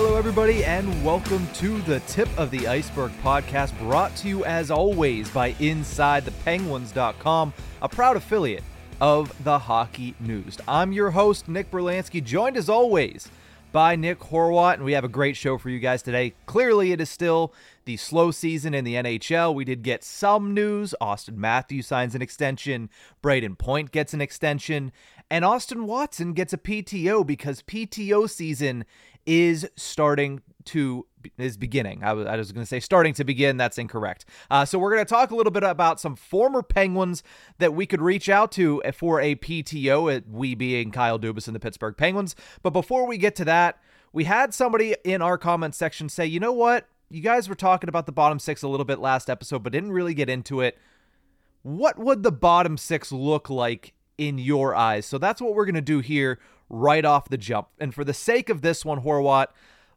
Hello, everybody, and welcome to the Tip of the Iceberg podcast, brought to you as always by InsideThePenguins.com, a proud affiliate of the Hockey News. I'm your host, Nick Brlansky, joined as always by Nick Horwat, and we have a great show for you guys today. Clearly, it is still the slow season in the NHL. We did get some news. Auston Matthews signs an extension, Brayden Point gets an extension, and Austin Watson gets a PTO because PTO season is starting to is beginning. I was, I was going to say starting to begin. That's incorrect. Uh, so we're going to talk a little bit about some former Penguins that we could reach out to for a PTO. At we being Kyle Dubas and the Pittsburgh Penguins. But before we get to that, we had somebody in our comment section say, you know what, you guys were talking about the bottom six a little bit last episode, but didn't really get into it. What would the bottom six look like in your eyes? So that's what we're going to do here right off the jump. And for the sake of this one, Horwat,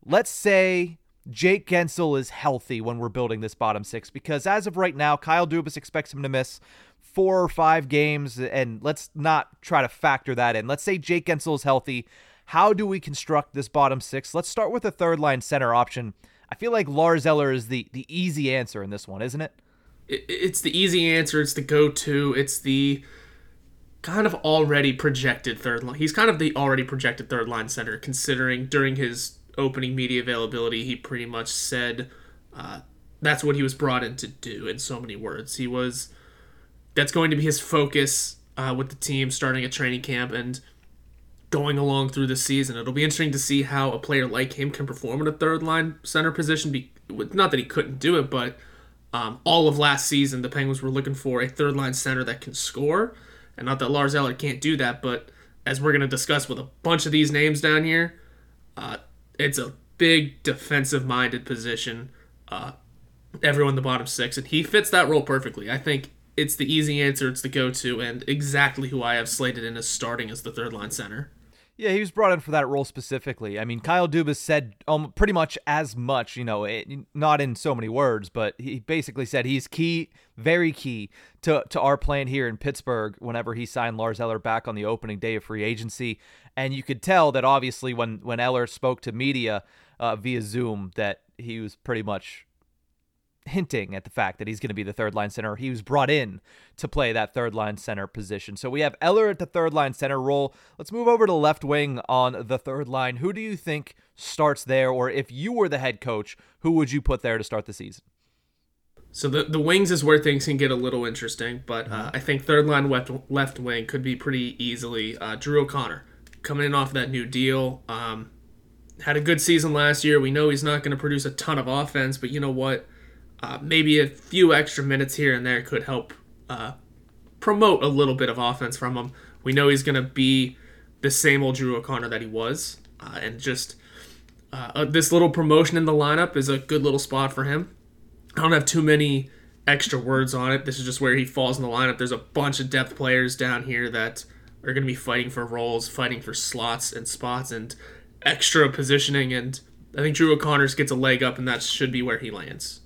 let's say Jake Guentzel is healthy when we're building this bottom six, because as of right now, Kyle Dubas expects him to miss four or five games, and let's not try to factor that in. Let's say Jake Guentzel is healthy. How do we construct this bottom six? Let's start with a third line center option. I feel like Lars Eller is the the easy answer in this one, isn't it? It's the easy answer. It's the go-to. It's the kind of already projected third line. He's kind of the already projected third line center, considering during his opening media availability, he pretty much said uh, that's what he was brought in to do. In so many words, he was. That's going to be his focus uh, with the team starting a training camp and going along through the season. It'll be interesting to see how a player like him can perform in a third line center position. Be, not that he couldn't do it, but um, all of last season, the Penguins were looking for a third line center that can score and not that Lars Eller can't do that, but as we're going to discuss with a bunch of these names down here, uh, it's a big defensive minded position. Uh, everyone in the bottom six, and he fits that role perfectly. I think it's the easy answer, it's the go to, and exactly who I have slated in as starting as the third line center. Yeah, he was brought in for that role specifically. I mean, Kyle Dubas said um, pretty much as much, you know, it, not in so many words, but he basically said he's key, very key to, to our plan here in Pittsburgh whenever he signed Lars Eller back on the opening day of free agency. And you could tell that obviously when, when Eller spoke to media uh, via Zoom that he was pretty much hinting at the fact that he's going to be the third line center. He was brought in to play that third line center position. So we have Eller at the third line center role. Let's move over to left wing on the third line. Who do you think starts there? Or if you were the head coach, who would you put there to start the season? So the the wings is where things can get a little interesting, but uh, I think third line left left wing could be pretty easily uh, Drew O'Connor coming in off that new deal. Um, had a good season last year. We know he's not going to produce a ton of offense, but you know what? Uh, maybe a few extra minutes here and there could help uh, promote a little bit of offense from him. We know he's going to be the same old Drew O'Connor that he was, uh, and just uh, uh, this little promotion in the lineup is a good little spot for him. I don't have too many extra words on it. This is just where he falls in the lineup. There's a bunch of depth players down here that are going to be fighting for roles, fighting for slots and spots, and extra positioning. And I think Drew O'Connor's gets a leg up, and that should be where he lands.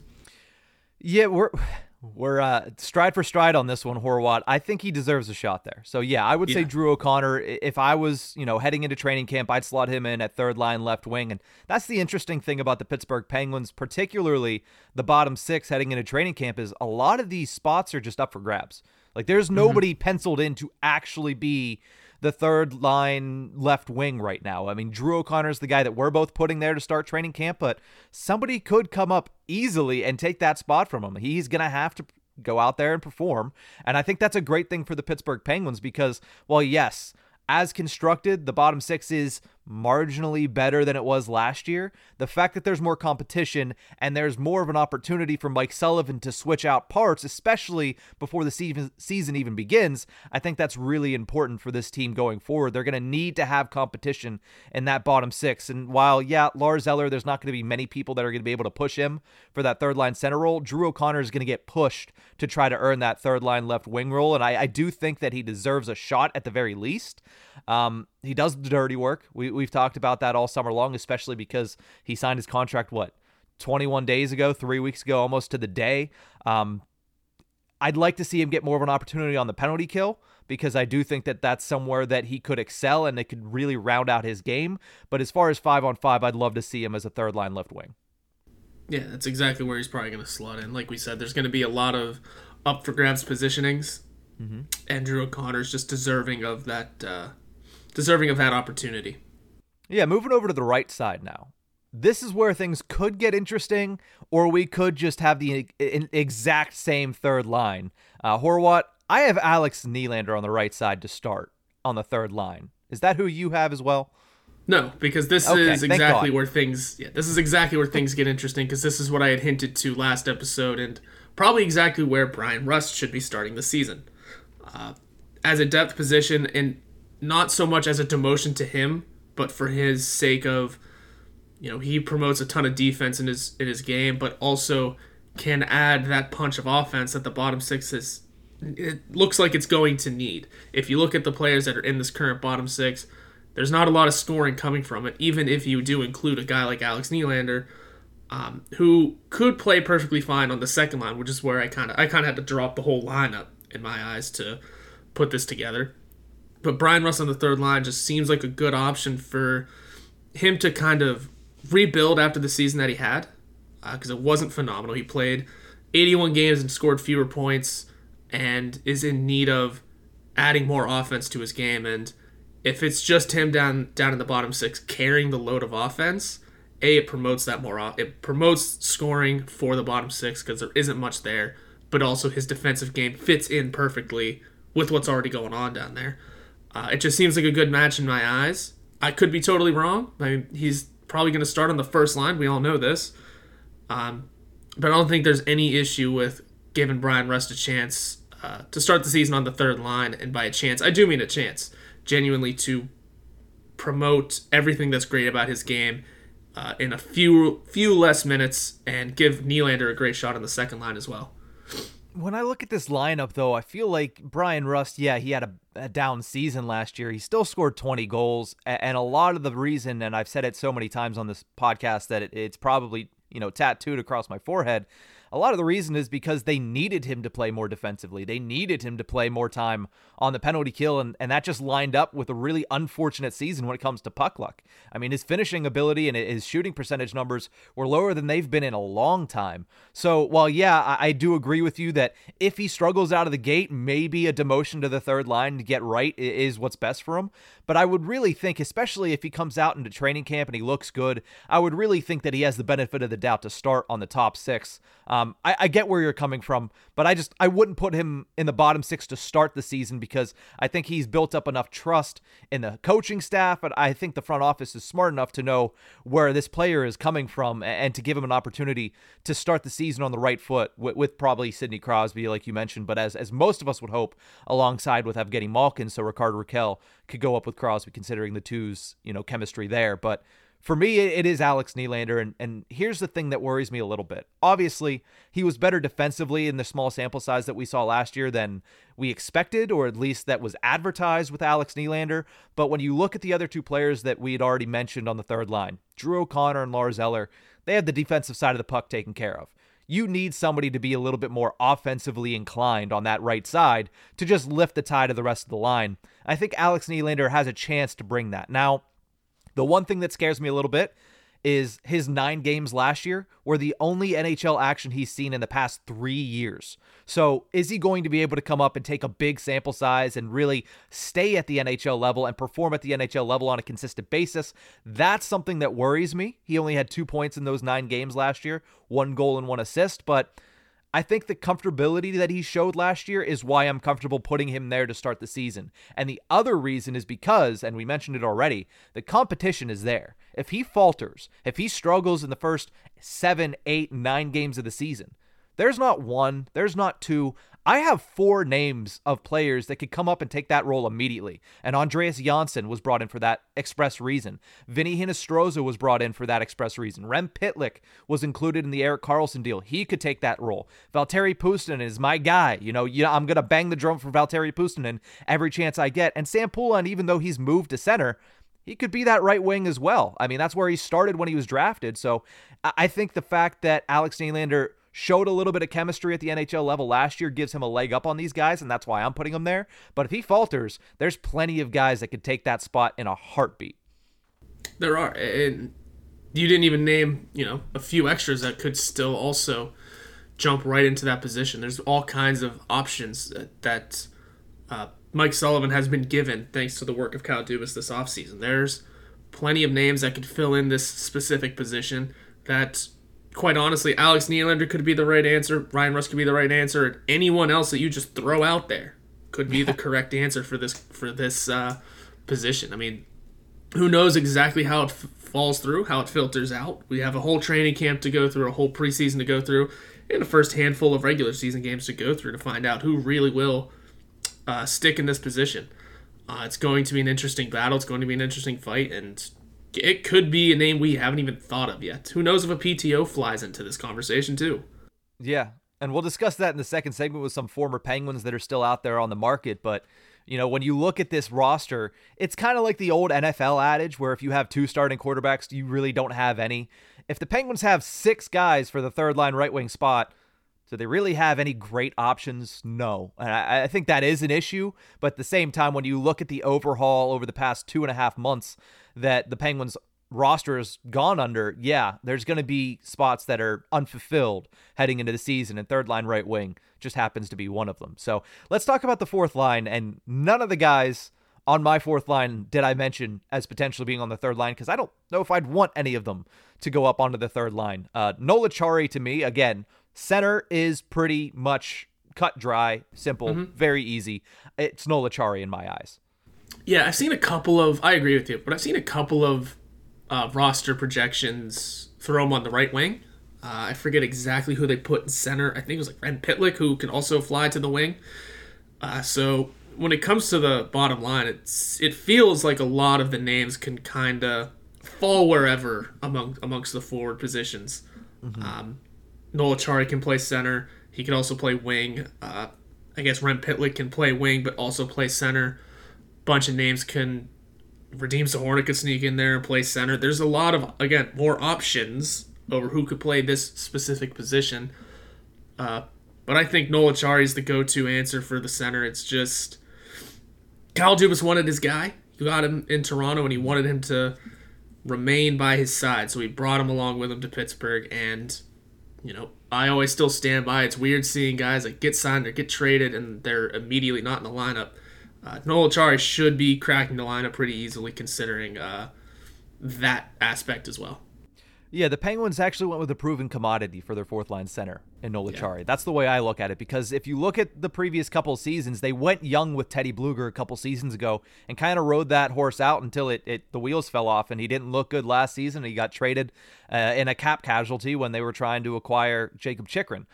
Yeah, we're we're uh, stride for stride on this one, Horwat. I think he deserves a shot there. So yeah, I would yeah. say Drew O'Connor. If I was, you know, heading into training camp, I'd slot him in at third line left wing, and that's the interesting thing about the Pittsburgh Penguins, particularly the bottom six heading into training camp, is a lot of these spots are just up for grabs. Like there's mm-hmm. nobody mm-hmm. penciled in to actually be the third line left wing right now. I mean, Drew O'Connor's the guy that we're both putting there to start training camp, but somebody could come up easily and take that spot from him. He's going to have to go out there and perform. And I think that's a great thing for the Pittsburgh Penguins because, well, yes, as constructed, the bottom six is marginally better than it was last year. The fact that there's more competition and there's more of an opportunity for Mike Sullivan to switch out parts, especially before the season even begins, I think that's really important for this team going forward. They're going to need to have competition in that bottom six. And while, yeah, Lars Eller, there's not going to be many people that are going to be able to push him for that third line center role, Drew O'Connor is going to get pushed to try to earn that third line left wing role. And I, I do think that he deserves a shot at the very least. Um, he does the dirty work. We, we've talked about that all summer long, especially because he signed his contract, what, 21 days ago, three weeks ago, almost to the day. Um, I'd like to see him get more of an opportunity on the penalty kill, because I do think that that's somewhere that he could excel and it could really round out his game. But as far as five on five, I'd love to see him as a third line left wing. Yeah, that's exactly where he's probably going to slot in. Like we said, there's going to be a lot of up for grabs positionings, mm-hmm. and Drew O'Connor's just deserving of that, uh, deserving of that opportunity. Yeah, moving over to the right side now. This is where things could get interesting, or we could just have the exact same third line. Uh, Horwat, I have Alex Nylander on the right side to start on the third line. Is that who you have as well? No, because this okay, is exactly where things yeah, this is exactly where things get interesting because this is what I had hinted to last episode and probably exactly where Bryan Rust should be starting the season. Uh, as a depth position and not so much as a demotion to him, but for his sake of you know, he promotes a ton of defense in his in his game, but also can add that punch of offense that the bottom six is it looks like it's going to need. If you look at the players that are in this current bottom six, there's not a lot of scoring coming from it, even if you do include a guy like Alex Nylander, um, who could play perfectly fine on the second line, which is where I kind of I kind of had to drop the whole lineup in my eyes to put this together. But Bryan Rust on the third line just seems like a good option for him to kind of rebuild after the season that he had, because uh, it wasn't phenomenal. He played 81 games and scored fewer points, and is in need of adding more offense to his game and if it's just him down down in the bottom six carrying the load of offense, a it promotes that more. It promotes scoring for the bottom six because there isn't much there, but also his defensive game fits in perfectly with what's already going on down there. Uh, it just seems like a good match in my eyes. I could be totally wrong. I mean, he's probably going to start on the first line. We all know this. Um, but I don't think there's any issue with giving Bryan Rust a chance uh, to start the season on the third line. And by a chance, I do mean a chance genuinely to promote everything that's great about his game uh, in a few few less minutes and give Nylander a great shot on the second line as well. When I look at this lineup, though, I feel like Bryan Rust, yeah, he had a, a down season last year. He still scored 20 goals. And a lot of the reason, and I've said it so many times on this podcast that it, it's probably, you know, tattooed across my forehead, a lot of the reason is because they needed him to play more defensively. They needed him to play more time on the penalty kill, and, and that just lined up with a really unfortunate season when it comes to puck luck. I mean, his finishing ability and his shooting percentage numbers were lower than they've been in a long time. So, while, yeah, I, I do agree with you that if he struggles out of the gate, maybe a demotion to the third line to get right is what's best for him. But I would really think, especially if he comes out into training camp and he looks good, I would really think that he has the benefit of the doubt to start on the top six. Um, I, I get where you're coming from, but I just I wouldn't put him in the bottom six to start the season because I think he's built up enough trust in the coaching staff, but I think the front office is smart enough to know where this player is coming from and to give him an opportunity to start the season on the right foot with, with probably Sidney Crosby, like you mentioned, but as as most of us would hope, alongside with Evgeny Malkin, so Rickard Rakell could go up with Crosby, considering the two's you know chemistry there, but for me, it is Alex Nylander, and, and here's the thing that worries me a little bit. Obviously, he was better defensively in the small sample size that we saw last year than we expected, or at least that was advertised with Alex Nylander. But when you look at the other two players that we had already mentioned on the third line, Drew O'Connor and Lars Eller, they have the defensive side of the puck taken care of. You need somebody to be a little bit more offensively inclined on that right side to just lift the tide of the rest of the line. I think Alex Nylander has a chance to bring that. Now, the one thing that scares me a little bit is his nine games last year were the only NHL action he's seen in the past three years. So, is he going to be able to come up and take a big sample size and really stay at the NHL level and perform at the NHL level on a consistent basis? That's something that worries me. He only had two points in those nine games last year, one goal and one assist, but I think the comfortability that he showed last year is why I'm comfortable putting him there to start the season. And the other reason is because, and we mentioned it already, the competition is there. If he falters, if he struggles in the first seven, eight, nine games of the season, there's not one, there's not two. I have four names of players that could come up and take that role immediately. And Andreas Johnsson was brought in for that express reason. Vinny Hinostroza was brought in for that express reason. Rem Pitlick was included in the Erik Karlsson deal. He could take that role. Valtteri Puustinen is my guy. You know, you know I'm going to bang the drum for Valtteri Puustinen every chance I get. And Sam Poulin, even though he's moved to center, he could be that right wing as well. I mean, that's where he started when he was drafted. So I think the fact that Alex Nylander – showed a little bit of chemistry at the NHL level last year, gives him a leg up on these guys, and that's why I'm putting him there. But if he falters, there's plenty of guys that could take that spot in a heartbeat. There are, and you didn't even name, you know, a few extras that could still also jump right into that position. There's all kinds of options that uh, Mike Sullivan has been given thanks to the work of Kyle Dubas this offseason. There's plenty of names that could fill in this specific position that quite honestly, Alex Nylander could be the right answer, Bryan Rust could be the right answer, and anyone else that you just throw out there could be the correct answer for this for this uh, position. I mean, who knows exactly how it f- falls through, how it filters out. We have a whole training camp to go through, a whole preseason to go through, and a first handful of regular season games to go through to find out who really will uh, stick in this position. Uh, it's going to be an interesting battle. It's going to be an interesting fight, and it could be a name we haven't even thought of yet. Who knows if a PTO flies into this conversation too? Yeah, and we'll discuss that in the second segment with some former Penguins that are still out there on the market. But you know, when you look at this roster, it's kind of like the old NFL adage where if you have two starting quarterbacks, you really don't have any. If the Penguins have six guys for the third line right wing spot, do they really have any great options? No. And I, I, think that is an issue. But at the same time, when you look at the overhaul over the past two and a half months that the Penguins roster has gone under, yeah, there's going to be spots that are unfulfilled heading into the season, and third line right wing just happens to be one of them. So let's talk about the fourth line. And none of the guys on my fourth line did I mention as potentially being on the third line because I don't know if I'd want any of them to go up onto the third line. Uh, Noel Acciari to me, again, center is pretty much cut dry, simple, mm-hmm. very easy. It's Noel Acciari in my eyes. Yeah, I've seen a couple of. I agree with you, but I've seen a couple of uh, roster projections throw him on the right wing. Uh, I forget exactly who they put in center. I think it was like Rem Pitlick, who can also fly to the wing. Uh, so when it comes to the bottom line, it's it feels like a lot of the names can kind of fall wherever among amongst the forward positions. Mm-hmm. Um, Noel Acciari can play center. He can also play wing. Uh, I guess Rem Pitlick can play wing, but also play center. Bunch of names can. Radim Zohorna could sneak in there and play center. There's a lot of again more options over who could play this specific position. Uh, but I think Noel Acciari is the go-to answer for the center. It's just Kyle Dubas wanted his guy. He got him in Toronto, and he wanted him to remain by his side. So he brought him along with him to Pittsburgh, and you know I always still stand by. It's weird seeing guys that get signed or get traded, and they're immediately not in the lineup. Uh, Noel Acciari should be cracking the lineup pretty easily, considering uh, that aspect as well. Yeah, the Penguins actually went with a proven commodity for their fourth line center in Noel Acciari. Yeah. That's the way I look at it because if you look at the previous couple seasons, they went young with Teddy Blueger a couple seasons ago and kind of rode that horse out until it, it the wheels fell off and he didn't look good last season. He got traded uh, in a cap casualty when they were trying to acquire Jakob Chychrun.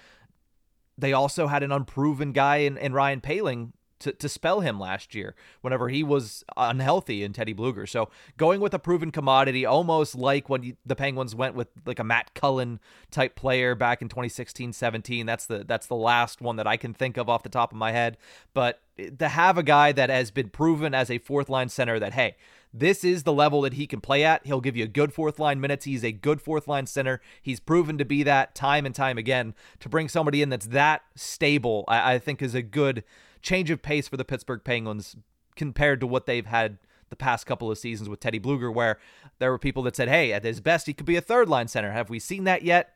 They also had an unproven guy in, in Ryan Poehling to, to spell him last year whenever he was unhealthy in Teddy Blueger. So going with a proven commodity, almost like when you, the Penguins went with like a Matt Cullen type player back in 2016-17. That's the that's the last one that I can think of off the top of my head. But to have a guy that has been proven as a fourth line center that hey, this is the level that he can play at. He'll give you a good fourth line minutes. He's a good fourth line center. He's proven to be that time and time again. To bring somebody in that's that stable, I, I think is a good change of pace for the Pittsburgh Penguins compared to what they've had the past couple of seasons with Teddy Blueger, where there were people that said, "Hey, at his best, he could be a third line center." Have we seen that yet?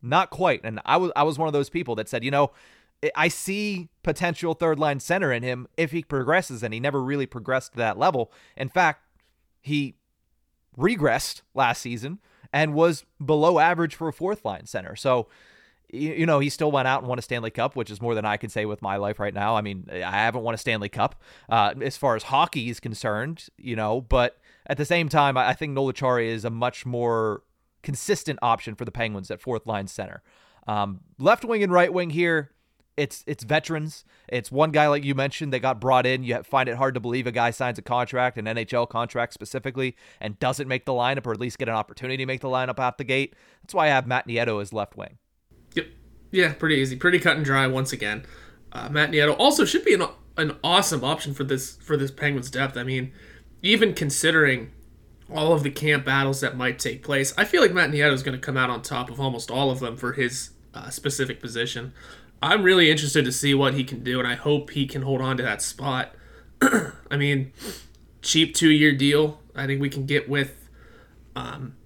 Not quite. And I was I was one of those people that said, you know, I see potential third line center in him if he progresses, and he never really progressed to that level. In fact, he regressed last season and was below average for a fourth line center. So you know, he still went out and won a Stanley Cup, which is more than I can say with my life right now. I mean, I haven't won a Stanley Cup uh, as far as hockey is concerned, you know, but at the same time, I think Noel Acciari is a much more consistent option for the Penguins at fourth line center. Um, left wing and right wing here, it's it's veterans. It's one guy like you mentioned that got brought in. You find it hard to believe a guy signs a contract, an NHL contract specifically, and doesn't make the lineup or at least get an opportunity to make the lineup out the gate. That's why I have Matt Nieto as left wing. Yeah, pretty easy, pretty cut and dry. Once again, uh, Matt Nieto also should be an an awesome option for this for this Penguins depth. I mean, even considering all of the camp battles that might take place, I feel like Matt Nieto is going to come out on top of almost all of them for his uh, specific position. I'm really interested to see what he can do, and I hope he can hold on to that spot. I mean, cheap two year deal. I think we can get with um,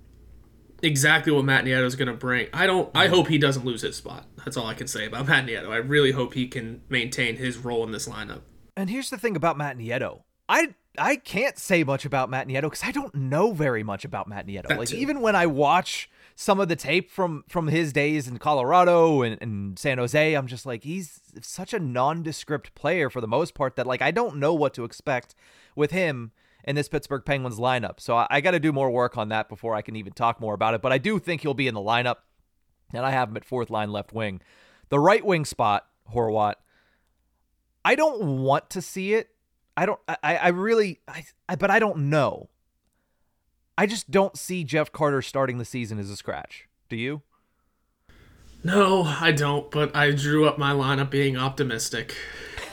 exactly what Matt Nieto is going to bring. I don't. I hope he doesn't lose his spot. That's all I can say about Matt Nieto. I really hope he can maintain his role in this lineup. And here's the thing about Matt Nieto. I I can't say much about Matt Nieto because I don't know very much about Matt Nieto. That like too. even when I watch some of the tape from from his days in Colorado and, and San Jose, I'm just like he's such a nondescript player for the most part that like I don't know what to expect with him in this Pittsburgh Penguins lineup. So I, I got to do more work on that before I can even talk more about it. But I do think he'll be in the lineup, and I have him at fourth line left wing. The right wing spot, Horwat. I don't want to see it. I don't. I. I really. I, I. But I don't know. I just don't see Jeff Carter starting the season as a scratch. Do you? No, I don't, but I drew up my lineup being optimistic.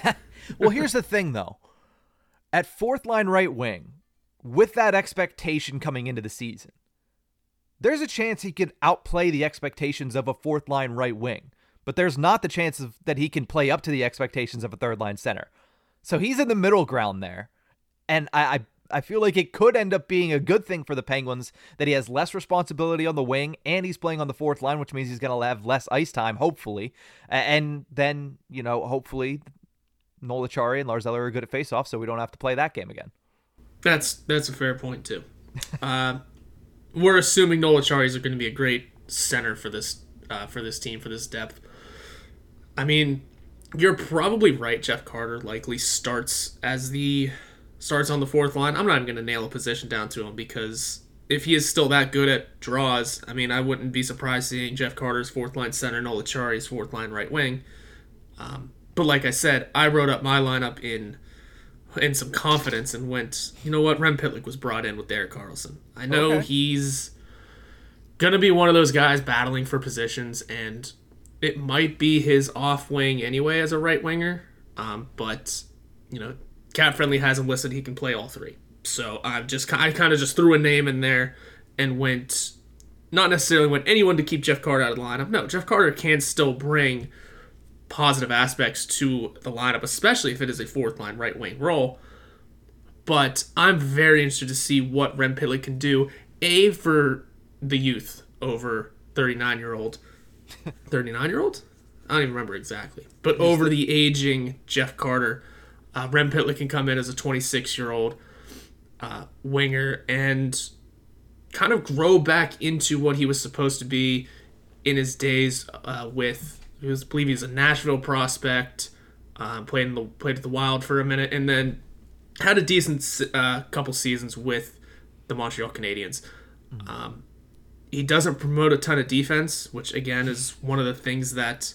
well, here's the thing though. At fourth line right wing, with that expectation coming into the season, there's a chance he could outplay the expectations of a fourth line right wing, but there's not the chance of, that he can play up to the expectations of a third line center. So he's in the middle ground there. And I, I I feel like it could end up being a good thing for the Penguins that he has less responsibility on the wing and he's playing on the fourth line, which means he's going to have less ice time, hopefully. And then, you know, hopefully Noel Acciari and Lars Eller are good at faceoff, so we don't have to play that game again. That's that's a fair point too. uh, we're assuming Noel Acciari are going to be a great center for this uh, for this team for this depth. I mean, you're probably right. Jeff Carter likely starts as the starts on the fourth line. I'm not even going to nail a position down to him because if he is still that good at draws, I mean, I wouldn't be surprised seeing Jeff Carter's fourth line center, Noel Acciari's fourth line right wing. Um, but like I said, I wrote up my lineup in in some confidence and went, you know what, Rem Pitlick was brought in with Erik Karlsson. I know okay. he's gonna be one of those guys battling for positions, and it might be his off wing anyway as a right winger. Um, but you know, CapFriendly has him listed. He can play all three. So I just I kind of just threw a name in there and went not necessarily went anyone to keep Jeff Carter out of the lineup. No, Jeff Carter can still bring positive aspects to the lineup, especially if it is a fourth line right wing role. But I'm very interested to see what Rem Pitlick can do. A for the youth over 39 year old, 39 year old. I don't even remember exactly, but over the aging Jeff Carter uh, Rem Pitlick can come in as a 26 year old uh, winger and kind of grow back into what he was supposed to be in his days uh, with. He was, I believe he's a Nashville prospect. Uh, played in the played at the Wild for a minute, and then had a decent uh, couple seasons with the Montreal Canadiens. Mm-hmm. Um, he doesn't promote a ton of defense, which again is one of the things that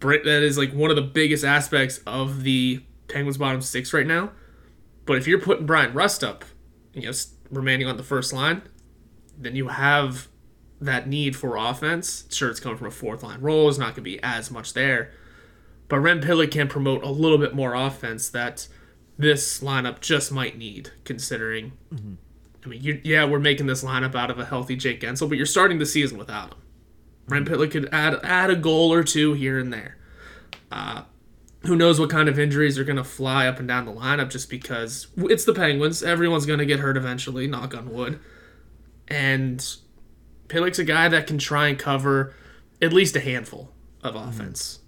that is like one of the biggest aspects of the Penguins bottom six right now. But if you're putting Bryan Rust up, you know, remaining on the first line, then you have that need for offense. Sure, it's coming from a fourth line role. It's not going to be as much there. But Rem Pitlick can promote a little bit more offense that this lineup just might need, considering. Mm-hmm. I mean, yeah, we're making this lineup out of a healthy Jake Guentzel, but you're starting the season without him. Rem Pitlick could add add a goal or two here and there. Uh, who knows what kind of injuries are going to fly up and down the lineup just because it's the Penguins. Everyone's going to get hurt eventually, knock on wood. And Pitlick's a guy that can try and cover at least a handful of mm-hmm. offense.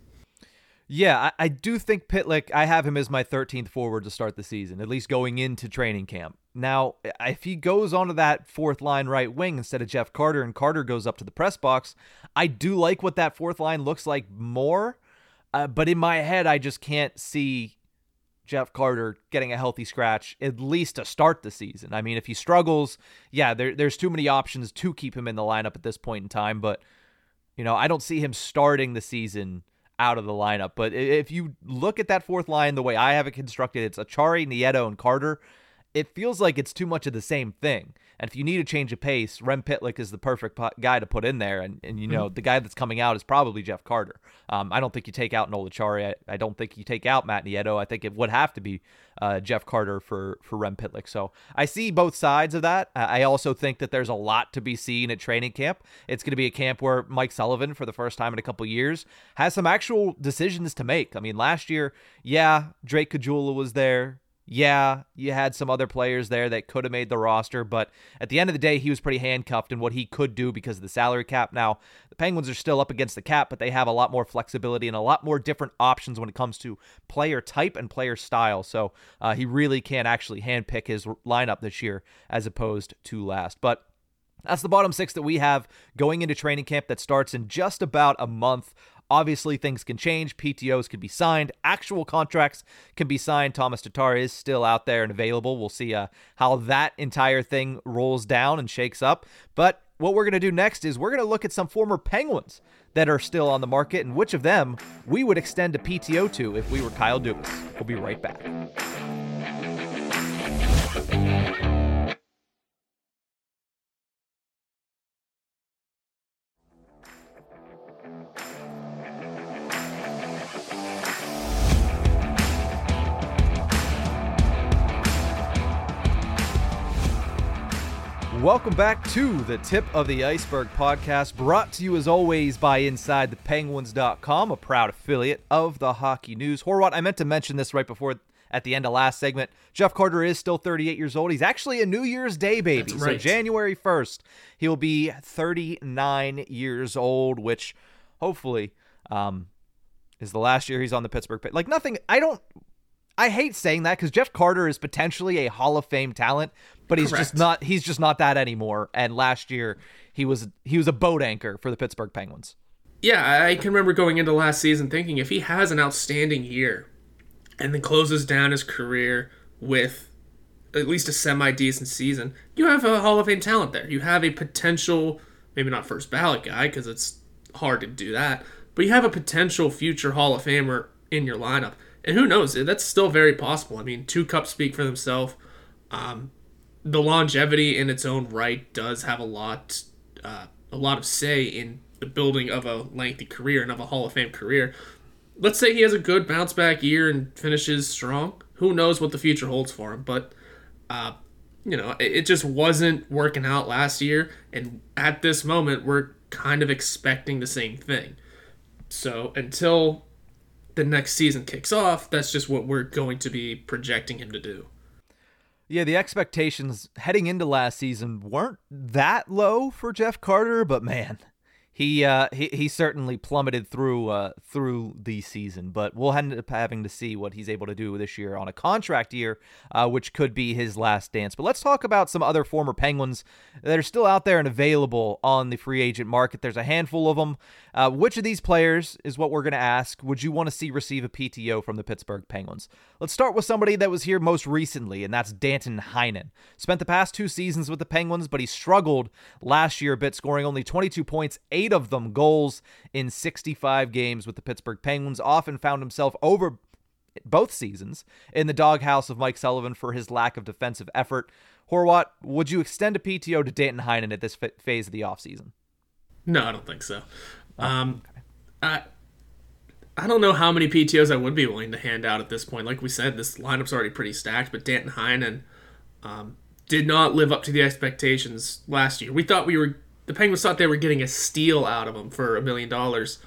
Yeah, I, I, do think Pitlick, I have him as my 13th forward to start the season, at least going into training camp. Now, if he goes onto that fourth line right wing instead of Jeff Carter and Carter goes up to the press box, I do like what that fourth line looks like more. Uh, but in my head, I just can't see Jeff Carter getting a healthy scratch at least to start the season. I mean, if he struggles, yeah, there, there's too many options to keep him in the lineup at this point in time. But you know, I don't see him starting the season out of the lineup. But if you look at that fourth line the way I have it constructed, it's Acciari, Nieto, and Carter. It feels like it's too much of the same thing. And if you need a change of pace, Rem Pitlick is the perfect guy to put in there. And, and you know, mm-hmm. the guy that's coming out is probably Jeff Carter. Um, I don't think you take out Noel Acciari. I, I, don't think you take out Matt Nieto. I think it would have to be uh, Jeff Carter for, for Rem Pitlick. So I see both sides of that. I also think that there's a lot to be seen at training camp. It's going to be a camp where Mike Sullivan, for the first time in a couple years, has some actual decisions to make. I mean, last year, yeah, Drake Caggiula was there. Yeah, you had some other players there that could have made the roster, but at the end of the day, he was pretty handcuffed in what he could do because of the salary cap. Now, the Penguins are still up against the cap, but they have a lot more flexibility and a lot more different options when it comes to player type and player style. So uh, he really can't actually handpick his lineup this year as opposed to last. But that's the bottom six that we have going into training camp that starts in just about a month. Obviously, things can change. PTOs can be signed. Actual contracts can be signed. Tomas Tatar is still out there and available. We'll see uh, how that entire thing rolls down and shakes up. But what we're going to do next is we're going to look at some former Penguins that are still on the market and which of them we would extend a PTO to if we were Kyle Dubas. We'll be right back. Welcome back to the Tip of the Iceberg podcast, brought to you as always by InsideThePenguins.com, a proud affiliate of the Hockey News. Horwat, I meant to mention this right before at the end of last segment. Jeff Carter is still 38 years old. He's actually a New Year's Day baby. Right. So January 1st, he'll be 39 years old, which hopefully um, is the last year he's on the Pittsburgh. Like nothing. I don't. I hate saying that because Jeff Carter is potentially a Hall of Fame talent, but he's Correct. just not. He's just not that anymore. And last year, he was he was a boat anchor for the Pittsburgh Penguins. Yeah, I can remember going into last season thinking if he has an outstanding year, and then closes down his career with at least a semi decent season, you have a Hall of Fame talent there. You have a potential, maybe not first ballot guy because it's hard to do that, but you have a potential future Hall of Famer in your lineup. And who knows? That's still very possible. I mean, two cups speak for themselves. Um, the longevity in its own right does have a lot, uh, a lot of say in the building of a lengthy career and of a Hall of Fame career. Let's say he has a good bounce back year and finishes strong. Who knows what the future holds for him? But, uh, you know, it, it just wasn't working out last year. And at this moment, we're kind of expecting the same thing. So until the next season kicks off, that's just what we're going to be projecting him to do. Yeah, the expectations heading into last season weren't that low for Jeff Carter, but man, he uh, he he certainly plummeted through uh, through the season, but we'll end up having to see what he's able to do this year on a contract year, uh, which could be his last dance. But let's talk about some other former Penguins that are still out there and available on the free agent market. There's a handful of them. Uh, which of these players is what we're going to ask? Would you want to see receive a PTO from the Pittsburgh Penguins? Let's start with somebody that was here most recently, and that's Danton Heinen. Spent the past two seasons with the Penguins, but he struggled last year a bit, scoring only 22 points, eight of them goals in 65 games with the Pittsburgh Penguins. Often found himself over both seasons in the doghouse of Mike Sullivan for his lack of defensive effort. Horwat, would you extend a PTO to Danton Heinen at this phase of the offseason? No, I don't think so. Um, I I don't know how many PTOs I would be willing to hand out at this point. Like we said, this lineup's already pretty stacked, but Danton Heinen um, did not live up to the expectations last year. We thought we were the Penguins thought they were getting a steal out of him for a million dollars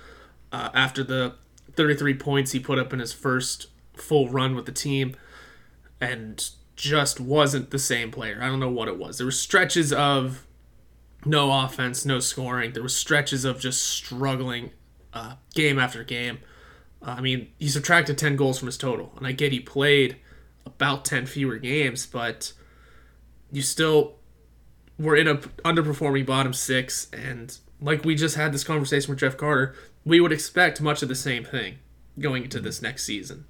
uh, after the 33 points he put up in his first full run with the team, and just wasn't the same player. I don't know what it was. There were stretches of no offense, no scoring. There was stretches of just struggling uh, game after game. Uh, I mean, he subtracted 10 goals from his total, and I get he played about 10 fewer games, but you still were in a underperforming bottom six, and like we just had this conversation with Jeff Carter, we would expect much of the same thing going into this next season.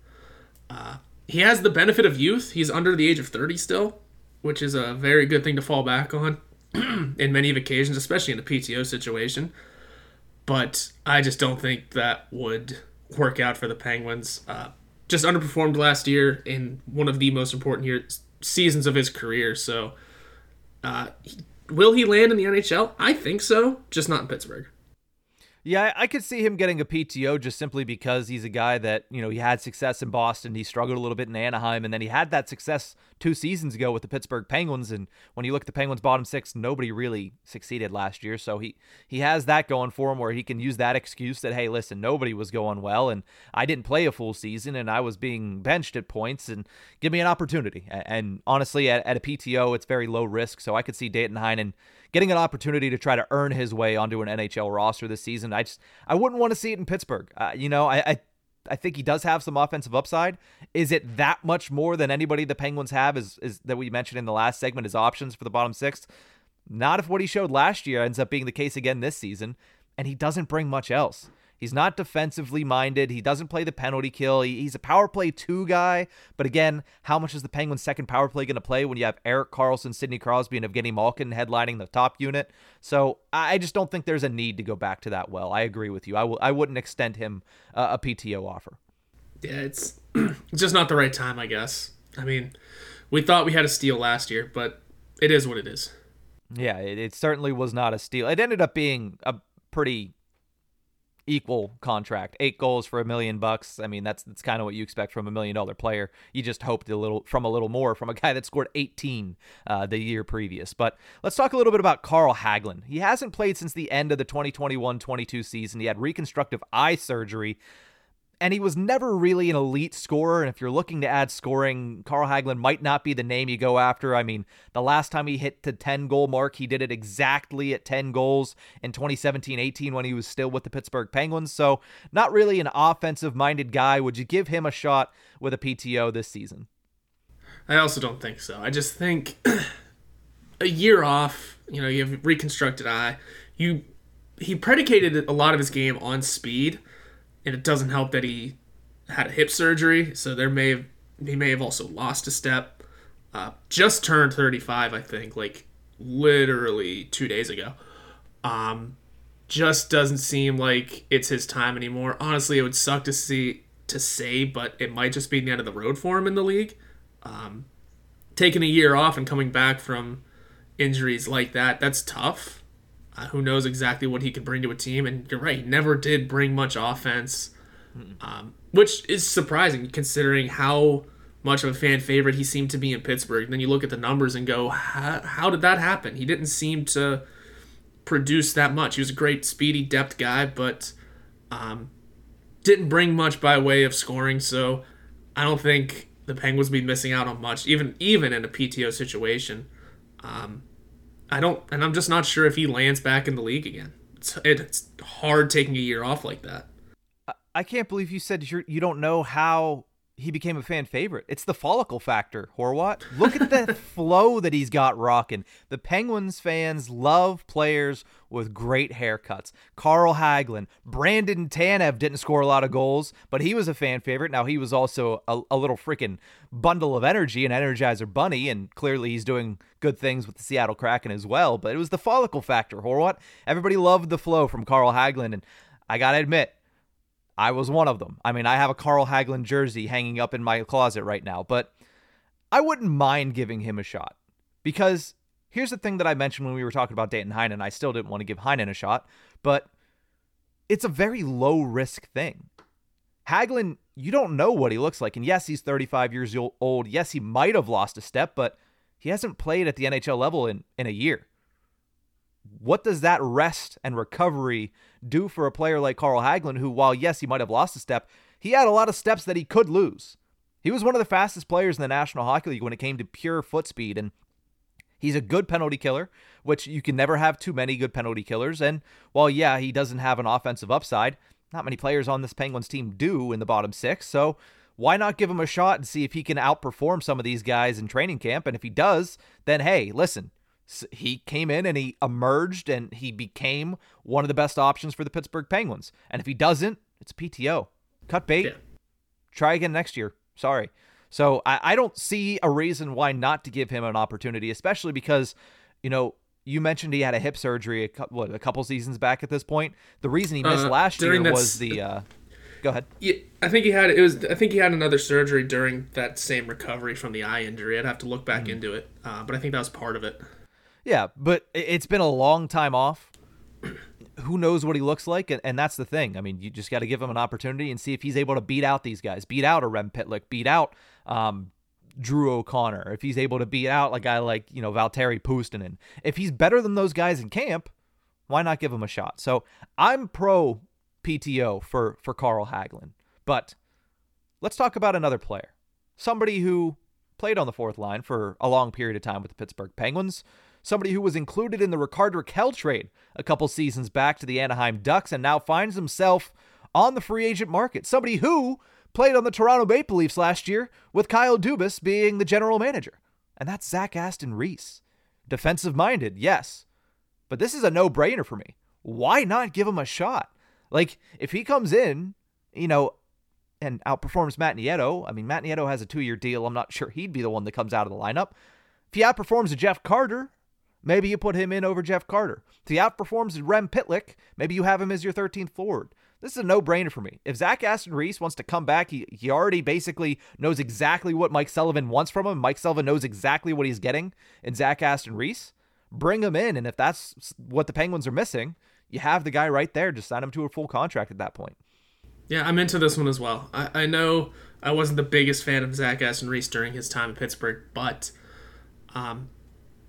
Uh, he has the benefit of youth. He's under the age of 30 still, which is a very good thing to fall back on. in many of occasions, especially in a PTO situation. But I just don't think that would work out for the Penguins. Uh, just underperformed last year in one of the most important years seasons of his career. So, uh, will he land in the NHL? I think so, just not in Pittsburgh. Yeah, I could see him getting a PTO just simply because he's a guy that, you know, he had success in Boston. He struggled a little bit in Anaheim, and then he had that success two seasons ago with the Pittsburgh Penguins. And when you look at the Penguins' bottom six, nobody really succeeded last year. So he, he has that going for him where he can use that excuse that, hey, listen, nobody was going well, and I didn't play a full season, and I was being benched at points, and give me an opportunity. And honestly, at, at a PTO, it's very low risk. So I could see Danton Heinen getting an opportunity to try to earn his way onto an NHL roster this season. I just I wouldn't want to see it in Pittsburgh. Uh, you know, I, I I think he does have some offensive upside. Is it that much more than anybody the Penguins have? Is is that we mentioned in the last segment? His options for the bottom six. Not if what he showed last year ends up being the case again this season, and he doesn't bring much else. He's not defensively minded. He doesn't play the penalty kill. He, he's a power play two guy. But again, how much is the Penguins' second power play going to play when you have Erik Karlsson, Sidney Crosby, and Evgeny Malkin headlining the top unit? So I just don't think there's a need to go back to that well. I agree with you. I w- I wouldn't extend him uh, a PTO offer. Yeah, it's just not the right time, I guess. I mean, we thought we had a steal last year, but it is what it is. Yeah, it, it certainly was not a steal. It ended up being a pretty equal contract. Eight goals for a million bucks. I mean, that's that's kind of what you expect from a million dollar player. You just hoped a little from a little more from a guy that scored 18 uh, the year previous. But let's talk a little bit about Carl Hagelin. He hasn't played since the end of the 2021-22 season. He had reconstructive eye surgery and he was never really an elite scorer. And if you're looking to add scoring, Carl Hagelin might not be the name you go after. I mean, the last time he hit the 10 goal mark, he did it exactly at 10 goals in 2017 18 when he was still with the Pittsburgh Penguins. So, not really an offensive minded guy. Would you give him a shot with a PTO this season? I also don't think so. I just think a year off, you know, you have reconstructed eye. You he predicated a lot of his game on speed and it doesn't help that he had a hip surgery, so there may have he may have also lost a step. Uh, just turned 35, I think, like literally two days ago. Um, just doesn't seem like it's his time anymore. Honestly, it would suck to see to say, but it might just be the end of the road for him in the league. Um, taking a year off and coming back from injuries like that, that's tough. Uh, who knows exactly what he could bring to a team? And you're right, he never did bring much offense, um, which is surprising considering how much of a fan favorite he seemed to be in Pittsburgh. And then you look at the numbers and go, how did that happen? He didn't seem to produce that much. He was a great speedy depth guy, but um, didn't bring much by way of scoring. So I don't think the Penguins be missing out on much, even even in a PTO situation. Um, I don't, and I'm just not sure if he lands back in the league again. It's, it's hard taking a year off like that. I can't believe you said you're, you don't know how he became a fan favorite. It's the follicle factor, Horwat. Look at the flow that he's got rocking. The Penguins fans love players with great haircuts. Carl Hagelin, Brandon Tanev didn't score a lot of goals, but he was a fan favorite. Now he was also a, a little freaking bundle of energy, an Energizer Bunny, and clearly he's doing good things with the Seattle Kraken as well. But it was the follicle factor, Horwat. Everybody loved the flow from Carl Hagelin, and I gotta admit, I was one of them. I mean, I have a Carl Hagelin jersey hanging up in my closet right now, but I wouldn't mind giving him a shot because here's the thing that I mentioned when we were talking about Danton Heinen. I still didn't want to give Heinen a shot, but it's a very low risk thing. Hagelin, you don't know what he looks like. And yes, he's 35 years old. Yes, he might have lost a step, but he hasn't played at the NHL level in, in a year. What does that rest and recovery do for a player like Carl Hagelin, who, while yes, he might have lost a step, he had a lot of steps that he could lose. He was one of the fastest players in the National Hockey League when it came to pure foot speed, and he's a good penalty killer, which you can never have too many good penalty killers. And while, yeah, he doesn't have an offensive upside, not many players on this Penguins team do in the bottom six. So why not give him a shot and see if he can outperform some of these guys in training camp? And if he does, then hey, listen, he came in and he emerged and he became one of the best options for the Pittsburgh Penguins. And if he doesn't, it's PTO. Cut bait. Yeah. Try again next year. Sorry. So I, I don't see a reason why not to give him an opportunity, especially because, you know, you mentioned he had a hip surgery a couple, what, a couple seasons back at this point. The reason he missed uh, last year was the uh, Go ahead. Yeah, I think he had it was. I think he had another surgery during that same recovery from the eye injury. I'd have to look back mm-hmm. into it, uh, but I think that was part of it. Yeah, but it's been a long time off. Who knows what he looks like? And, and that's the thing. I mean, you just got to give him an opportunity and see if he's able to beat out these guys, beat out a Rem Pitlick, beat out um, Drew O'Connor, if he's able to beat out a guy like, you know, Valtteri Puustinen. If he's better than those guys in camp, why not give him a shot? So I'm pro PTO for, for Carl Hagelin. But let's talk about another player. Somebody who played on the fourth line for a long period of time with the Pittsburgh Penguins. Somebody who was included in the Rickard Rakell trade a couple seasons back to the Anaheim Ducks and now finds himself on the free agent market. Somebody who played on the Toronto Maple Leafs last year with Kyle Dubas being the general manager. And that's Zach Aston Reese. Defensive minded, yes. But this is a no brainer for me. Why not give him a shot? Like, if he comes in, you know, and outperforms Matt Nieto, I mean, Matt Nieto has a two year deal. I'm not sure he'd be the one that comes out of the lineup. If he outperforms a Jeff Carter, maybe you put him in over Jeff Carter. If he outperforms Rem Pitlick, maybe you have him as your 13th forward. This is a no-brainer for me. If Zach Aston Reese wants to come back, he, he already basically knows exactly what Mike Sullivan wants from him. Mike Sullivan knows exactly what he's getting in Zach Aston Reese. Bring him in, and if that's what the Penguins are missing, you have the guy right there. Just sign him to a full contract at that point. Yeah, I'm into this one as well. I, I know I wasn't the biggest fan of Zach Aston Reese during his time in Pittsburgh, but um,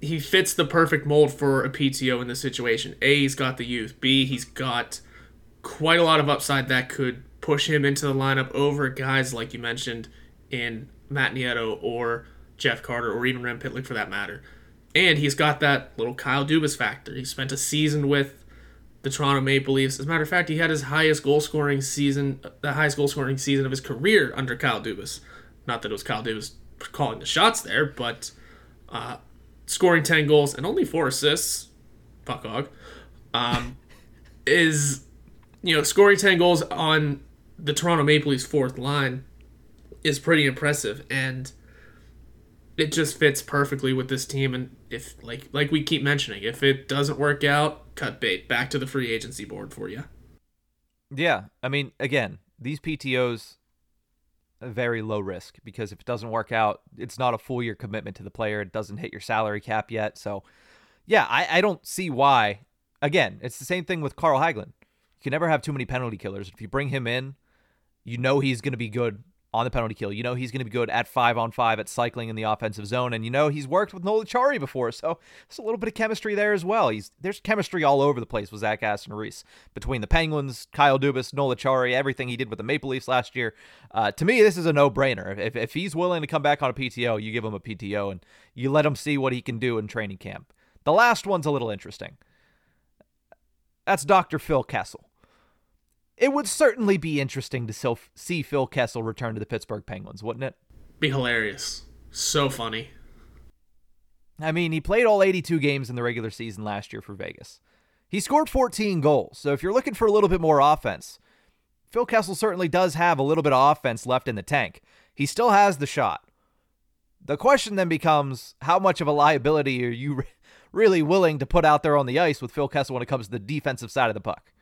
he fits the perfect mold for a PTO in this situation. A, he's got the youth. B, he's got quite a lot of upside that could push him into the lineup over guys like you mentioned in Matt Nieto or Jeff Carter or even Rem Pitlick for that matter. And he's got that little Kyle Dubas factor. He spent a season with the Toronto Maple Leafs. As a matter of fact, he had his highest goal scoring season, the highest goal scoring season of his career under Kyle Dubas. Not that it was Kyle Dubas calling the shots there, but uh, scoring 10 goals and only four assists, fuck hog, um, is you know, scoring 10 goals on the Toronto Maple Leafs fourth line is pretty impressive and it just fits perfectly with this team and if like like we keep mentioning, if it doesn't work out, cut bait back to the free agency board for you. Yeah, I mean, again, these PTOs very low risk because if it doesn't work out, it's not a full year commitment to the player. It doesn't hit your salary cap yet. So, yeah, I, I don't see why. Again, it's the same thing with Carl Hagelin. You can never have too many penalty killers. If you bring him in, you know he's going to be good on the penalty kill. You know he's going to be good at five on five at cycling in the offensive zone, and you know he's worked with Noel Acciari before, so there's a little bit of chemistry there as well. He's there's chemistry all over the place with Zach Aston Reese between the Penguins, Kyle Dubas, Noel Acciari, everything he did with the Maple Leafs last year. Uh, to me, this is a no brainer. If, if he's willing to come back on a PTO, you give him a PTO and you let him see what he can do in training camp. The last one's a little interesting. That's Dr. Phil Kessel it would certainly be interesting to see Phil Kessel return to the Pittsburgh Penguins, wouldn't it? Be hilarious. So funny. I mean, he played all 82 games in the regular season last year for Vegas. He scored 14 goals. So if you're looking for a little bit more offense, Phil Kessel certainly does have a little bit of offense left in the tank. He still has the shot. The question then becomes how much of a liability are you really willing to put out there on the ice with Phil Kessel when it comes to the defensive side of the puck?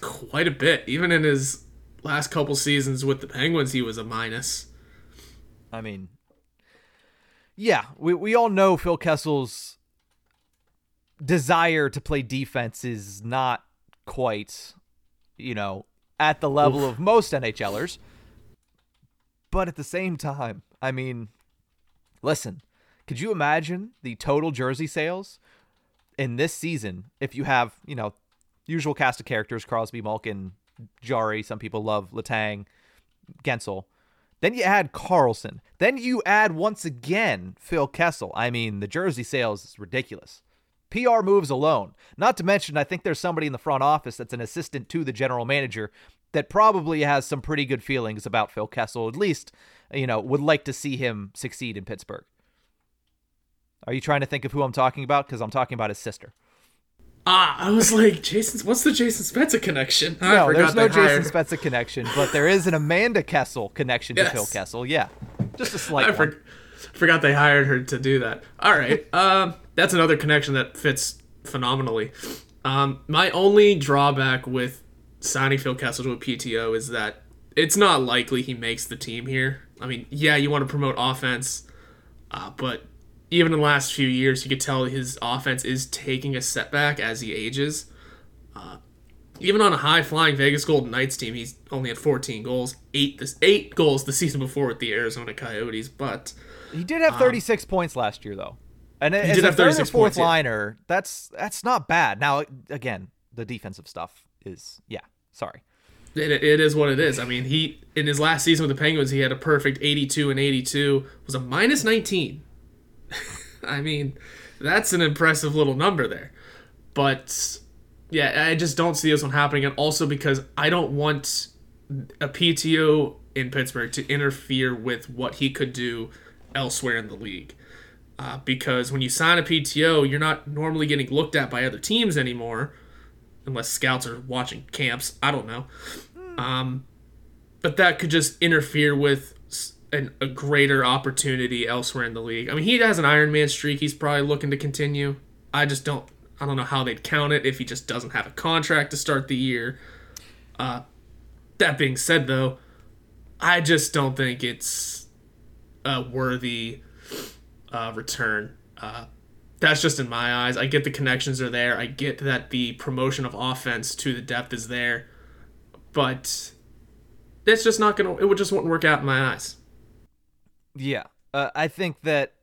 Quite a bit. Even in his last couple seasons with the Penguins, he was a minus. I mean, yeah, we, we all know Phil Kessel's desire to play defense is not quite, you know, at the level Oof. of most NHLers. But at the same time, I mean, listen, could you imagine the total jersey sales in this season if you have, you know, usual cast of characters Crosby, Malkin, Jarry. Some people love Letang, Guentzel. Then you add Karlsson. Then you add once again Phil Kessel. I mean, the jersey sales is ridiculous. PR moves alone. Not to mention, I think there's somebody in the front office that's an assistant to the general manager that probably has some pretty good feelings about Phil Kessel. At least, you know, would like to see him succeed in Pittsburgh. Are you trying to think of who I'm talking about? Because I'm talking about his sister. Ah, I was like, Jason, what's the Jason Spezza connection? No, there's no Jason Spezza connection, but there is an Amanda Kessel connection yes. to Phil Kessel. Yeah, just a slight. I for- forgot they hired her to do that. All right, um, that's another connection that fits phenomenally. Um, my only drawback with signing Phil Kessel to a PTO is that it's not likely he makes the team here. I mean, yeah, you want to promote offense, uh, but even in the last few years, you could tell his offense is taking a setback as he ages. Uh, even on a high flying Vegas Golden Knights team, he's only had 14 goals, eight this eight goals the season before with the Arizona Coyotes. But he did have 36 um, points last year, though. And he as did a have third or fourth points, liner, yeah. that's that's not bad. Now, again, the defensive stuff is yeah. Sorry. It, it is what it is. I mean, he in his last season with the Penguins, he had a perfect 82 and 82. Was a minus 19. I mean, that's an impressive little number there. But yeah, I just don't see this one happening. And also because I don't want a PTO in Pittsburgh to interfere with what he could do elsewhere in the league. Uh, because when you sign a PTO, you're not normally getting looked at by other teams anymore, unless scouts are watching camps. I don't know. Um, but that could just interfere with an, a greater opportunity elsewhere in the league. I mean, he has an Iron Man streak. He's probably looking to continue. I just don't. I don't know how they'd count it if he just doesn't have a contract to start the year. Uh, that being said, though, I just don't think it's a worthy uh, return. Uh, that's just in my eyes. I get the connections are there. I get that the promotion of offense to the depth is there, but it's just not gonna. It just wouldn't work out in my eyes. Yeah, uh, I think that.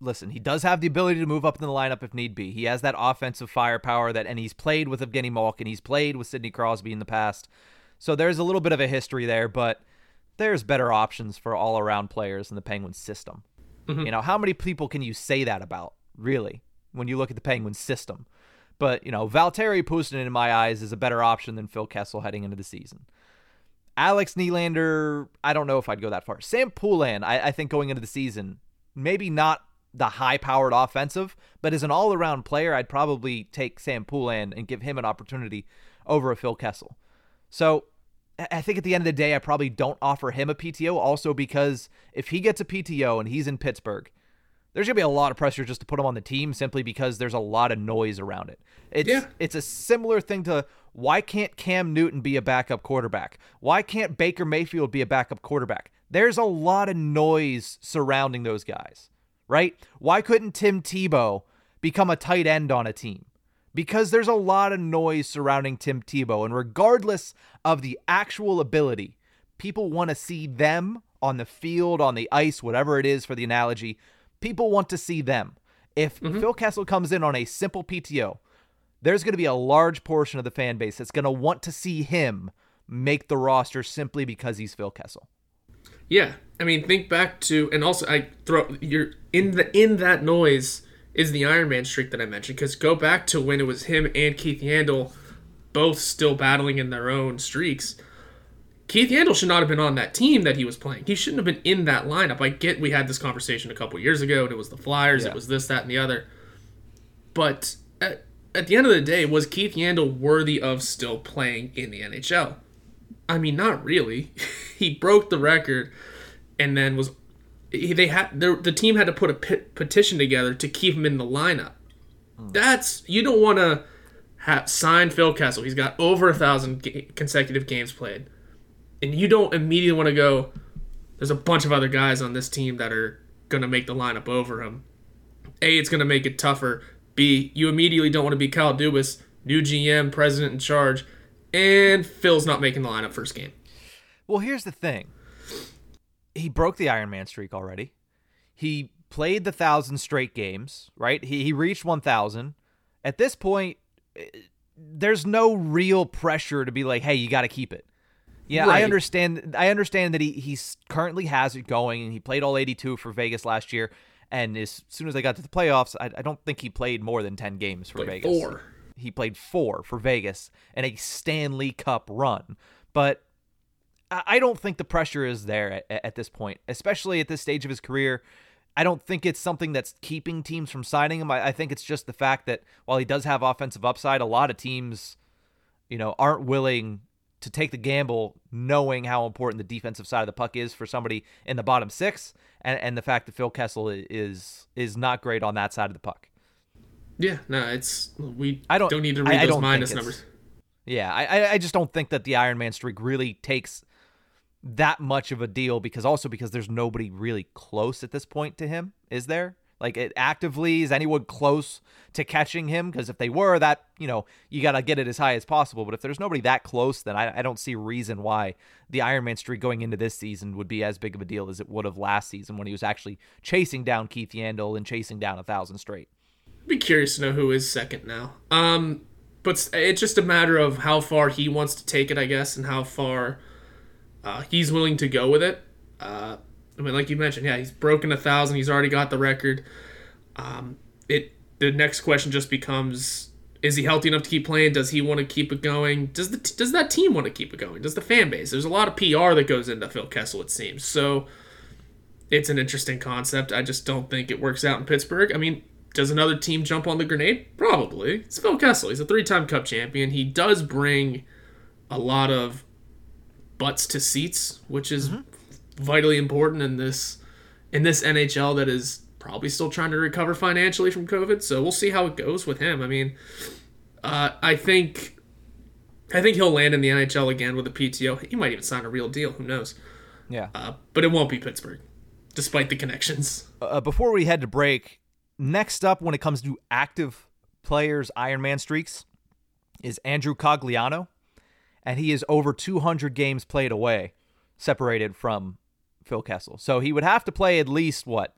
Listen, he does have the ability to move up in the lineup if need be. He has that offensive firepower that, and he's played with Evgeny Malkin. He's played with Sidney Crosby in the past, so there's a little bit of a history there. But there's better options for all around players in the Penguins system. Mm-hmm. You know, how many people can you say that about, really, when you look at the Penguins system? But, you know, Valtteri Puustinen, in my eyes, is a better option than Phil Kessel heading into the season. Alex Nylander, I don't know if I'd go that far. Sam Poulin, I, I think going into the season, maybe not the high powered offensive, but as an all around player, I'd probably take Sam Poulin and give him an opportunity over a Phil Kessel. So I think at the end of the day, I probably don't offer him a PTO also because if he gets a PTO and he's in Pittsburgh, there's going to be a lot of pressure just to put him on the team simply because there's a lot of noise around it. It's yeah. it's a similar thing to why can't Cam Newton be a backup quarterback? Why can't Baker Mayfield be a backup quarterback? There's a lot of noise surrounding those guys, right? Why couldn't Tim Tebow become a tight end on a team? because there's a lot of noise surrounding Tim Tebow. And regardless of the actual ability, people want to see them on the field, on the ice, whatever it is for the analogy. People want to see them. If mm-hmm. Phil Kessel comes in on a simple PTO, there's going to be a large portion of the fan base that's going to want to see him make the roster simply because he's Phil Kessel. Yeah, I mean, think back to, and also I throw you're in the in that noise is the Iron Man streak that I mentioned. Because go back to when it was him and Keith Yandle both still battling in their own streaks. Keith Yandle should not have been on that team that he was playing. He shouldn't have been in that lineup. I get we had this conversation a couple years ago, and it was the Flyers, yeah. it was this, that, and the other. But at, at the end of the day, was Keith Yandle worthy of still playing in the NHL? I mean, not really. he broke the record and then was they had the team had to put a petition together to keep him in the lineup. Hmm. That's you don't want to have sign Phil Kessel. He's got over a thousand ga- consecutive games played, and you don't immediately want to go. There's a bunch of other guys on this team that are gonna make the lineup over him. A, it's gonna make it tougher. B, you immediately don't want to be Kyle Dubas, new GM, president in charge, and Phil's not making the lineup first game. Well, here's the thing he broke the Iron Man streak already. He played the thousand straight games, right? He he reached one thousand. At this point, eh, there's no real pressure to be like, hey, you got to keep it. Yeah, right. I understand. I understand that he he's currently has it going, and he played all 82 for Vegas last year. And as soon as they got to the playoffs, I, I don't think he played more than 10 games for played Vegas. Four. He played four for Vegas in a Stanley Cup run. But I don't think the pressure is there at, at, this point, especially at this stage of his career. I don't think it's something that's keeping teams from signing him. I, I, think it's just the fact that while he does have offensive upside, a lot of teams, you know, aren't willing to take the gamble knowing how important the defensive side of the puck is for somebody in the bottom six and, and the fact that Phil Kessel is is not great on that side of the puck. Yeah, no, it's we I don't, don't need to read I, those I minus numbers. Yeah, I I just don't think that the Iron Man streak really takes that much of a deal because also because there's nobody really close at this point to him, is there? Like it actively is anyone close to catching him? Because if they were, that you know you got to get it as high as possible. But if there's nobody that close, then I, I don't see reason why the Iron Man streak going into this season would be as big of a deal as it would have last season when he was actually chasing down Keith Yandle and chasing down a thousand straight. Be curious to know who is second now. Um, but it's just a matter of how far he wants to take it, I guess, and how far uh, he's willing to go with it. Uh, I mean, like you mentioned, yeah, he's broken a thousand. He's already got the record. Um, it the next question just becomes: Is he healthy enough to keep playing? Does he want to keep it going? Does the does that team want to keep it going? Does the fan base? There's a lot of PR that goes into Phil Kessel, it seems. So it's an interesting concept. I just don't think it works out in Pittsburgh. I mean, does another team jump on the grenade? Probably. It's Phil Kessel. He's a three-time Cup champion. He does bring a lot of butts to seats, which is mm-hmm vitally important in this in this NHL that is probably still trying to recover financially from COVID. So we'll see how it goes with him. I mean, uh, I think I think he'll land in the NHL again with a PTO. He might even sign a real deal. Who knows? Yeah. Uh, but it won't be Pittsburgh, despite the connections. Uh, before we head to break, next up when it comes to active players Ironman streaks is Andrew Cogliano, and he is over 200 games played away, separated from Phil Kessel. So he would have to play at least what?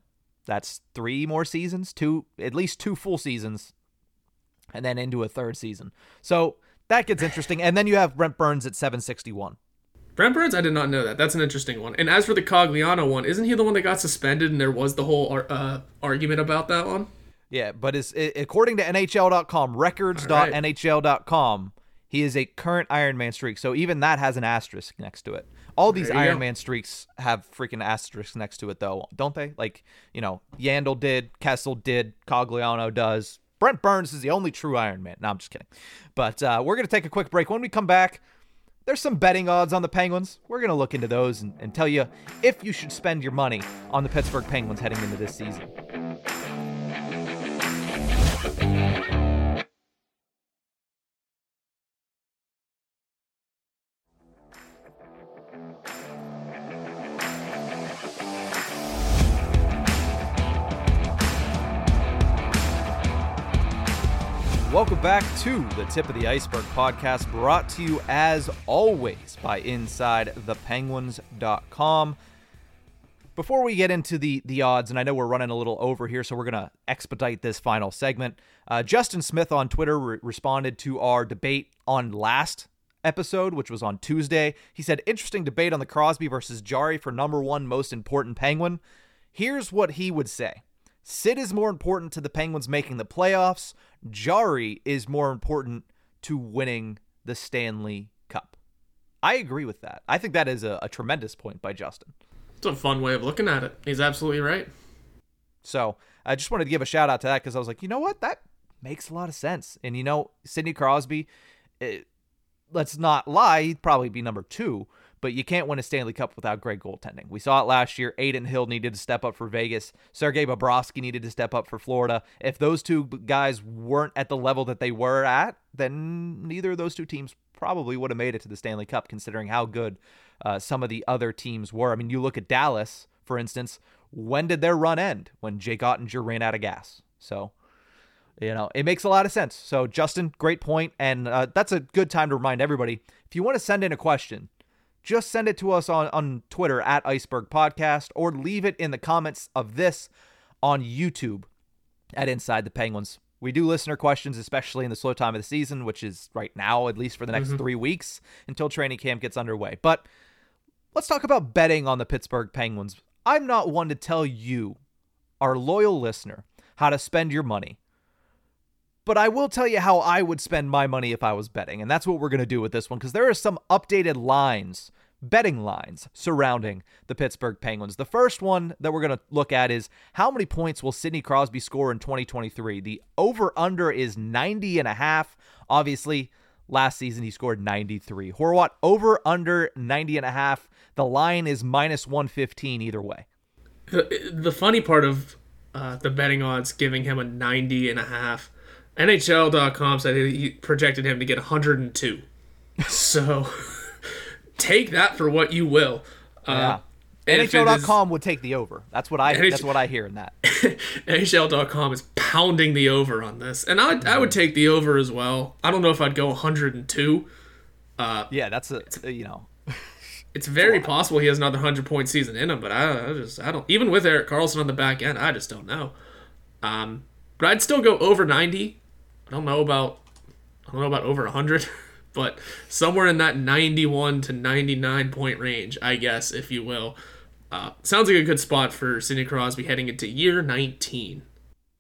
That's three more seasons, two at least two full seasons, and then into a third season. So that gets interesting. And then you have Brent Burns at 761. Brent Burns, I did not know that. That's an interesting one. And as for the Cogliano one, isn't he the one that got suspended and there was the whole uh, argument about that one? Yeah, but is according to NHL.com, records.nhl.com, he is a current Ironman streak. So even that has an asterisk next to it. All these Iron go. Man streaks have freaking asterisks next to it, though, don't they? Like, you know, Yandle did, Kessel did, Cogliano does. Brent Burns is the only true Iron Man. No, I'm just kidding. But uh, we're going to take a quick break. When we come back, there's some betting odds on the Penguins. We're going to look into those and, and tell you if you should spend your money on the Pittsburgh Penguins heading into this season. Welcome back to the Tip of the Iceberg podcast, brought to you as always by InsideThePenguins.com. Before we get into the the odds, and I know we're running a little over here, so we're gonna expedite this final segment. Uh, Justin Smith on Twitter re- responded to our debate on last episode, which was on Tuesday. He said, "Interesting debate on the Crosby versus Jarry for number one most important Penguin." Here's what he would say. Sid is more important to the Penguins making the playoffs. Jarry is more important to winning the Stanley Cup. I agree with that. I think that is a, a tremendous point by Justin. It's a fun way of looking at it. He's absolutely right. So I just wanted to give a shout out to that because I was like, you know what? That makes a lot of sense. And you know, Sidney Crosby, it, let's not lie, he'd probably be number two but you can't win a Stanley Cup without great goaltending. We saw it last year. Adin Hill needed to step up for Vegas. Sergei Bobrovsky needed to step up for Florida. If those two guys weren't at the level that they were at, then neither of those two teams probably would have made it to the Stanley Cup, considering how good uh, some of the other teams were. I mean, you look at Dallas, for instance. When did their run end? When Jake Oettinger ran out of gas. So, you know, it makes a lot of sense. So, Justin, great point, and uh, that's a good time to remind everybody if you want to send in a question, just send it to us on, on Twitter at Iceberg Podcast or leave it in the comments of this on YouTube at Inside the Penguins. We do listener questions, especially in the slow time of the season, which is right now, at least for the next mm-hmm. three weeks until training camp gets underway. But let's talk about betting on the Pittsburgh Penguins. I'm not one to tell you, our loyal listener, how to spend your money. But I will tell you how I would spend my money if I was betting. And that's what we're going to do with this one because there are some updated lines betting lines surrounding the Pittsburgh Penguins. The first one that we're going to look at is how many points will Sidney Crosby score in 2023? The over under is 90 and a half. Obviously, last season he scored 93. Horwat over under 90 and a half. The line is minus 115 either way. The, the funny part of uh, the betting odds giving him a 90 and a half, NHL.com said he projected him to get 102 So take that for what you will. Uh, Yeah. and if it is- NHL.com would take the over. That's what I. NH that's what I hear in that. NHL.com is pounding the over on this, and I I would take the over as well. I don't know if I'd go 102. Uh, Yeah, that's a you know. It's very possible he has another 100 point season in him, but I, I just I don't even with Erik Karlsson on the back end, I just don't know. Um, but I'd still go over 90. I don't know about I don't know about over 100, but somewhere in that 91 to 99 point range, I guess, if you will. Uh, sounds like a good spot for Sidney Crosby heading into year 19.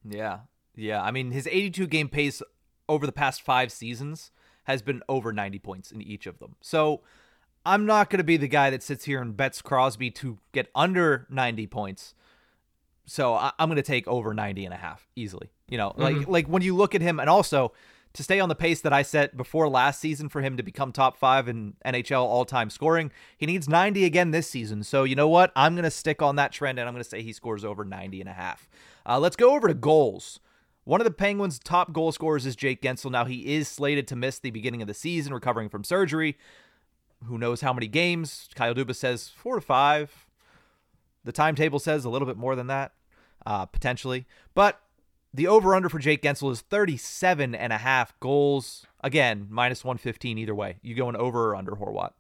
Yeah, yeah. I mean, his 82 game pace over the past five seasons has been over 90 points in each of them. So I'm not going to be the guy that sits here and bets Crosby to get under 90 points. So I- I'm going to take over 90 and a half easily. You know, like like when you look at him, and also to stay on the pace that I set before last season for him to become top five in NHL all time scoring, he needs 90 again this season. So you know what? I'm going to stick on that trend, and I'm going to say he scores over 90 and a half. Uh, let's go over to goals. One of the Penguins' top goal scorers is Jake Guentzel. Now, he is slated to miss the beginning of the season, recovering from surgery. Who knows how many games? Kyle Dubas says four to five. The timetable says a little bit more than that, uh, potentially. But the over under for Jake Guentzel is 37 and a half goals. Again, minus 115 either way. You going over or under Horwat?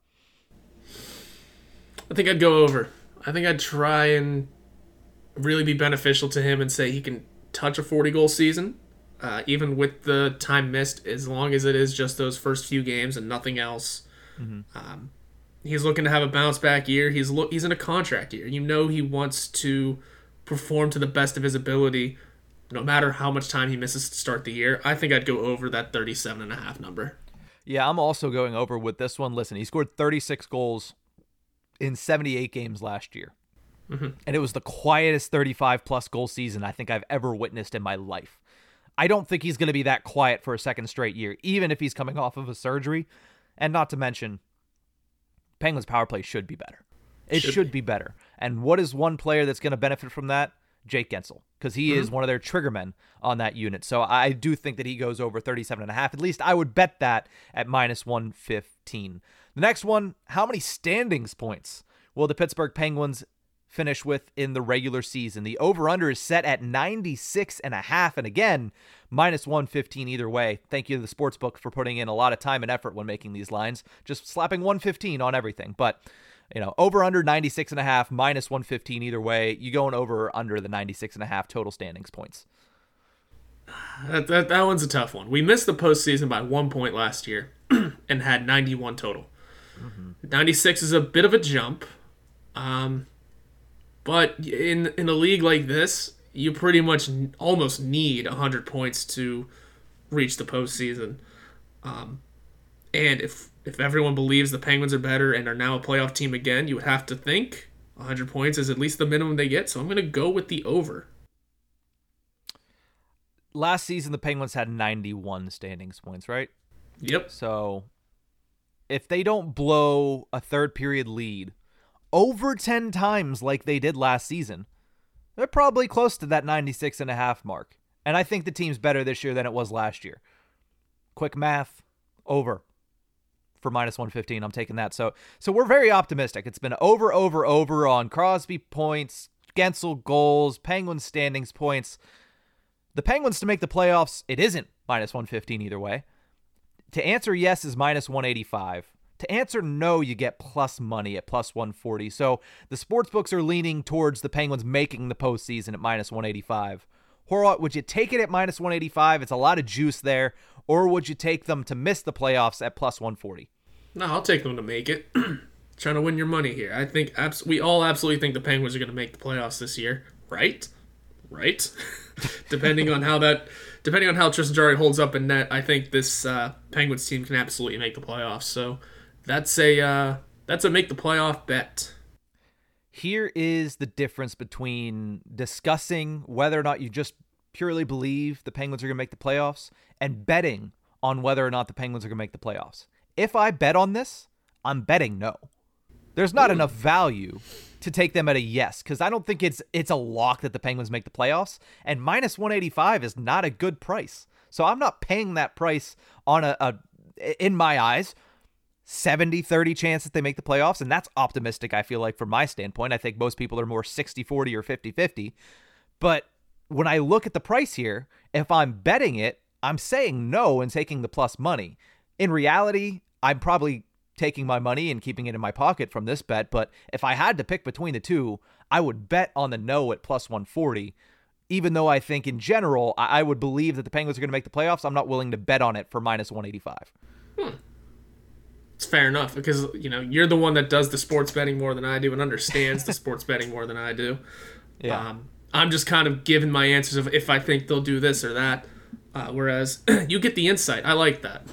I think I'd go over. I think I'd try and really be beneficial to him and say he can touch a 40 goal season, uh, even with the time missed, as long as it is just those first few games and nothing else. Um, he's looking to have a bounce back year. He's lo- he's in a contract year. You know he wants to perform to the best of his ability, no matter how much time he misses to start the year. I think I'd go over that 37 and a half number. Yeah, I'm also going over with this one. Listen, he scored 36 goals in 78 games last year. Mm-hmm. And it was the quietest 35 plus goal season I think I've ever witnessed in my life. I don't think he's going to be that quiet for a second straight year, even if he's coming off of a surgery. And not to mention, Penguins power play should be better. It Should should, be. better. And what is one player that's going to benefit from that? Jake Guentzel, because he mm-hmm. is one of their triggermen on that unit. So I do think that he goes over 37 and a half. At least I would bet that at minus 115. The next one, how many standings points will the Pittsburgh Penguins finish with in the regular season? The over under is set at 96 and a half and again, minus 115 either way. Thank you to the sportsbook for putting in a lot of time and effort when making these lines, just slapping 115 on everything. But you know, over under 96 and a half, minus 115 either way. You going over under the 96 and a half total standings points. That, that, that one's a tough one. We missed the postseason by one point last year and had 91 total. 96 is a bit of a jump. Um, but in in a league like this, you pretty much almost need 100 points to reach the postseason. Um, and if if everyone believes the Penguins are better and are now a playoff team again, you would have to think 100 points is at least the minimum they get. So I'm going to go with the over. Last season, the Penguins had 91 standings points, right? Yep. So if they don't blow a third period lead over 10 times like they did last season, they're probably close to that 96 and a half mark. And I think the team's better this year than it was last year. Quick math, over for minus 115. I'm taking that. So so we're very optimistic. It's been over over over on Crosby points, Guentzel goals, Penguins standings points. The Penguins to make the playoffs, it isn't minus 115 either way. To answer yes is minus 185. To answer no, you get plus money at plus 140. So the sports books are leaning towards the Penguins making the postseason at minus 185. Horwat, would you take it at minus 185? It's a lot of juice there. Or would you take them to miss the playoffs at plus 140? No, I'll take them to make it. Trying to win your money here. I think abs- we all absolutely think the Penguins are going to make the playoffs this year, right? Right. depending on how that, depending on how Tristan Jarry holds up in net, I think this uh, Penguins team can absolutely make the playoffs. So that's a uh, that's a make the playoff bet. Here is the difference between discussing whether or not you just purely believe the Penguins are going to make the playoffs and betting on whether or not the Penguins are going to make the playoffs. If I bet on this, I'm betting no. There's not enough value to take them at a yes because I don't think it's it's a lock that the Penguins make the playoffs. And minus 185 is not a good price, so I'm not paying that price on a, a in my eyes. 70 30 chance that they make the playoffs. And that's optimistic, I feel like, from my standpoint. I think most people are more 60 40 or 50 50. But when I look at the price here, if I'm betting it, I'm saying no and taking the plus money. In reality, I'm probably taking my money and keeping it in my pocket from this bet. But if I had to pick between the two, I would bet on the no at plus 140. Even though I think in general, I would believe that the Penguins are going to make the playoffs, I'm not willing to bet on it for minus 185. Hmm. It's fair enough because you know you're the one that does the sports betting more than I do and understands the sports betting more than I do. Yeah. Um, I'm just kind of giving my answers of if I think they'll do this or that. Uh, whereas you get the insight. I like that.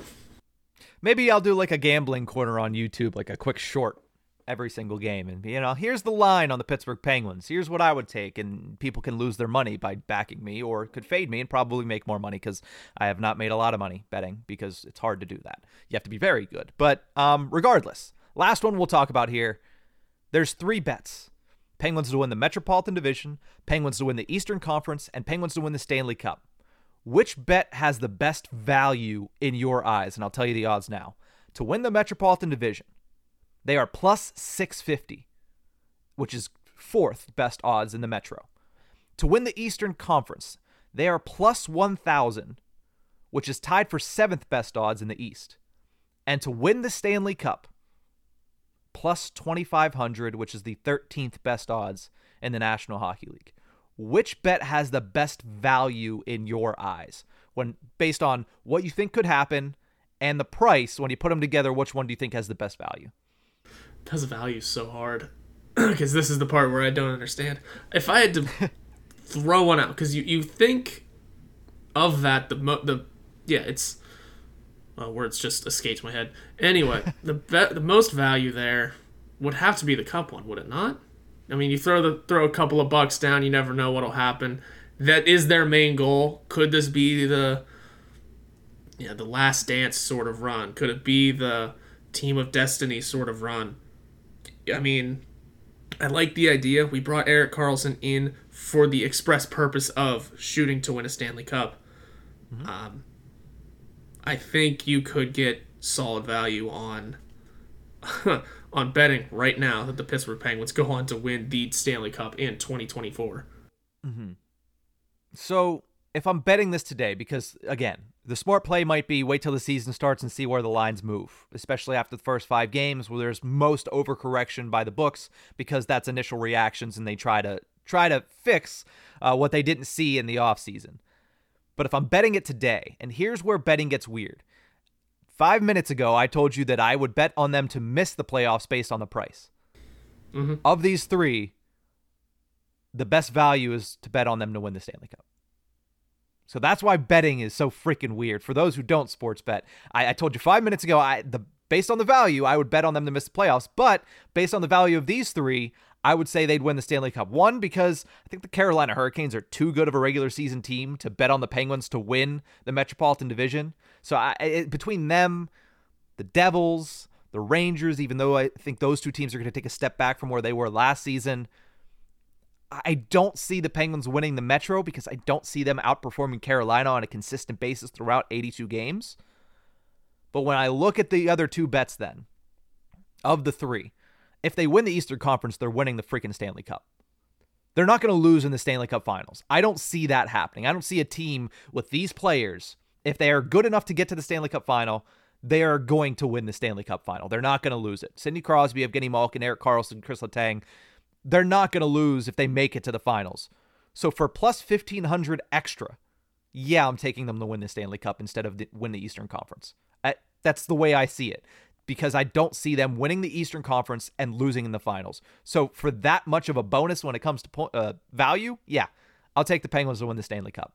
Maybe I'll do like a gambling corner on YouTube, like a quick short every single game. And, you know, here's the line on the Pittsburgh Penguins. Here's what I would take. And people can lose their money by backing me or could fade me and probably make more money because I have not made a lot of money betting because it's hard to do that. You have to be very good. But um, regardless, last one we'll talk about here. There's three bets Penguins to win the Metropolitan Division, Penguins to win the Eastern Conference, and Penguins to win the Stanley Cup. Which bet has the best value in your eyes? And I'll tell you the odds now. To win the Metropolitan Division, they are plus 650, which is fourth best odds in the Metro. To win the Eastern Conference, they are plus 1,000, which is tied for seventh best odds in the East. And to win the Stanley Cup, plus 2,500, which is the 13th best odds in the National Hockey League which bet has the best value in your eyes? When based on what you think could happen and the price when you put them together which one do you think has the best value? Because value so hard. Because this is the part where i don't understand. If i had to throw one out because you, you think of that the mo- the yeah it's well, words just escaped my head. Anyway the be- the most value there would have to be the cup one would it not I mean, you throw the throw a couple of bucks down, you never know what'll happen. That is their main goal. Could this be the yeah, the last dance sort of run? Could it be the team of destiny sort of run? I mean, I like the idea. We brought Erik Karlsson in for the express purpose of shooting to win a Stanley Cup. Mm-hmm. Um, I think you could get solid value on on betting right now that the Pittsburgh Penguins go on to win the Stanley Cup in 2024. Mm-hmm. So if I'm betting this today, because again, the smart play might be wait till the season starts and see where the lines move, especially after the first five games where there's most overcorrection by the books because that's initial reactions and they try to try to fix uh, what they didn't see in the offseason. But if I'm betting it today, and here's where betting gets weird. Five minutes ago, I told you that I would bet on them to miss the playoffs based on the price. Mm-hmm. Of these three, the best value is to bet on them to win the Stanley Cup. So that's why betting is so freaking weird. For those who don't sports bet, I, I told you five minutes ago, I the based on the value, I would bet on them to miss the playoffs. But based on the value of these three, I would say they'd win the Stanley Cup. One, because I think the Carolina Hurricanes are too good of a regular season team to bet on the Penguins to win the Metropolitan Division. So I, it, between them, the Devils, the Rangers, even though I think those two teams are going to take a step back from where they were last season, I don't see the Penguins winning the Metro because I don't see them outperforming Carolina on a consistent basis throughout 82 games. But when I look at the other two bets, then, of the three, if they win the Eastern Conference, they're winning the freaking Stanley Cup. They're not going to lose in the Stanley Cup finals. I don't see that happening. I don't see a team with these players, if they are good enough to get to the Stanley Cup final, they are going to win the Stanley Cup final. They're not going to lose it. Sidney Crosby, Evgeny Malkin, Erik Karlsson, Chris Letang, they're not going to lose if they make it to the finals. So for plus 1500 extra, yeah, I'm taking them to win the Stanley Cup instead of the, win the Eastern Conference. I, that's the way I see it because I don't see them winning the Eastern Conference and losing in the finals. So for that much of a bonus when it comes to uh, value, yeah, I'll take the Penguins to win the Stanley Cup.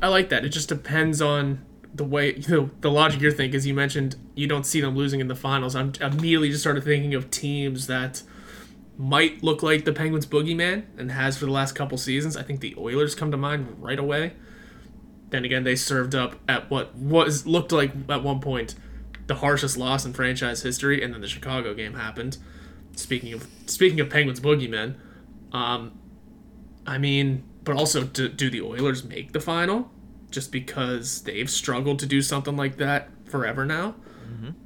I like that. It just depends on the way you know, the logic you're thinking. As you mentioned, you don't see them losing in the finals. I'm immediately just started thinking of teams that might look like the Penguins boogeyman and has for the last couple seasons. I think the Oilers come to mind right away. Then again, they served up at what was looked like at one point the harshest loss in franchise history, and then the Chicago game happened. Speaking of speaking of Penguins boogeymen, um, I mean, but also do, do the Oilers make the final? Just because they've struggled to do something like that forever now.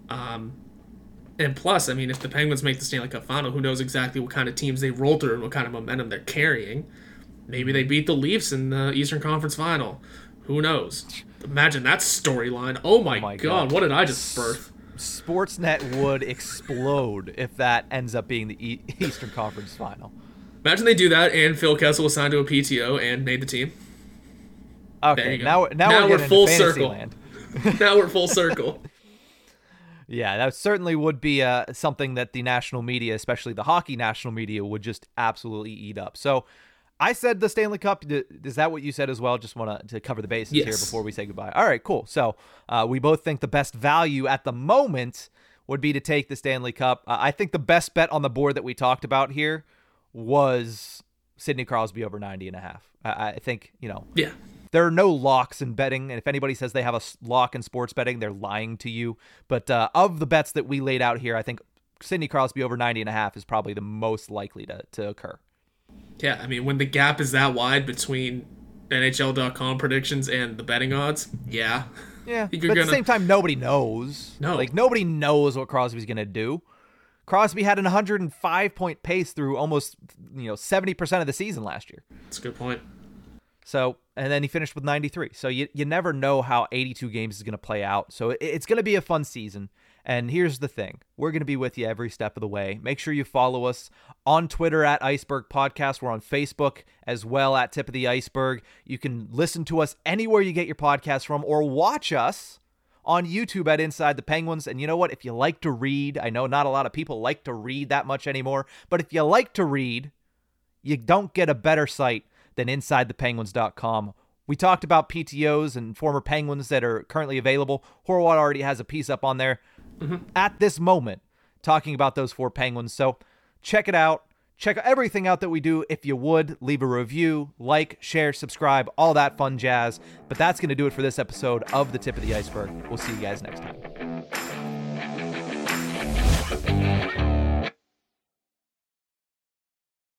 Um, and plus, I mean, if the Penguins make the Stanley Cup final, who knows exactly what kind of teams they roll through and what kind of momentum they're carrying. Maybe they beat the Leafs in the Eastern Conference final. Who knows? Imagine that storyline. Oh my, my god, God. what did I just birth? Sportsnet would explode if that ends up being the e- Eastern Conference final. Imagine they do that and Phil Kessel was signed to a PTO and made the team. Okay, now now, Now we're, we're full circle. land. now we're full circle. Yeah, that certainly would be uh, something that the national media, especially the hockey national media, would just absolutely eat up. So, I said the Stanley Cup. Is that what you said as well? Just want to cover the bases here before we say goodbye. All right, cool. So, uh, we both think the best value at the moment would be to take the Stanley Cup. Uh, I think the best bet on the board that we talked about here was Sidney Crosby over 90 and a half. I, I think, you know, Yeah. there are no locks in betting and if anybody says they have a lock in sports betting they're lying to you but uh, of the bets that we laid out here i think sidney crosby over 90 and a half is probably the most likely to, to occur Yeah, I mean, when the gap is that wide between NHL.com predictions and the betting odds, yeah. yeah but at gonna- the same time nobody knows No. like nobody knows what crosby's gonna do crosby had an 105 point pace through almost you know 70% of the season last year That's a good point. So, and then he finished with 93. So you, you never know how 82 games is going to play out. So it, it's going to be a fun season. And here's the thing we're going to be with you every step of the way. Make sure you follow us on Twitter at Iceberg Podcast. We're on Facebook as well at Tip of the Iceberg. You can listen to us anywhere you get your podcast from or watch us on YouTube at Inside the Penguins. And you know what? If you like to read, I know not a lot of people like to read that much anymore, but if you like to read, you don't get a better site than InsideThePenguins.com. We talked about PTOs and former Penguins that are currently available. Horwat already has a piece up on there mm-hmm. at this moment talking about those four Penguins. So check it out. Check everything out that we do if you would. Leave a review, like, share, subscribe, all that fun jazz. But that's going to do it for this episode of The Tip of the Iceberg. We'll see you guys next time.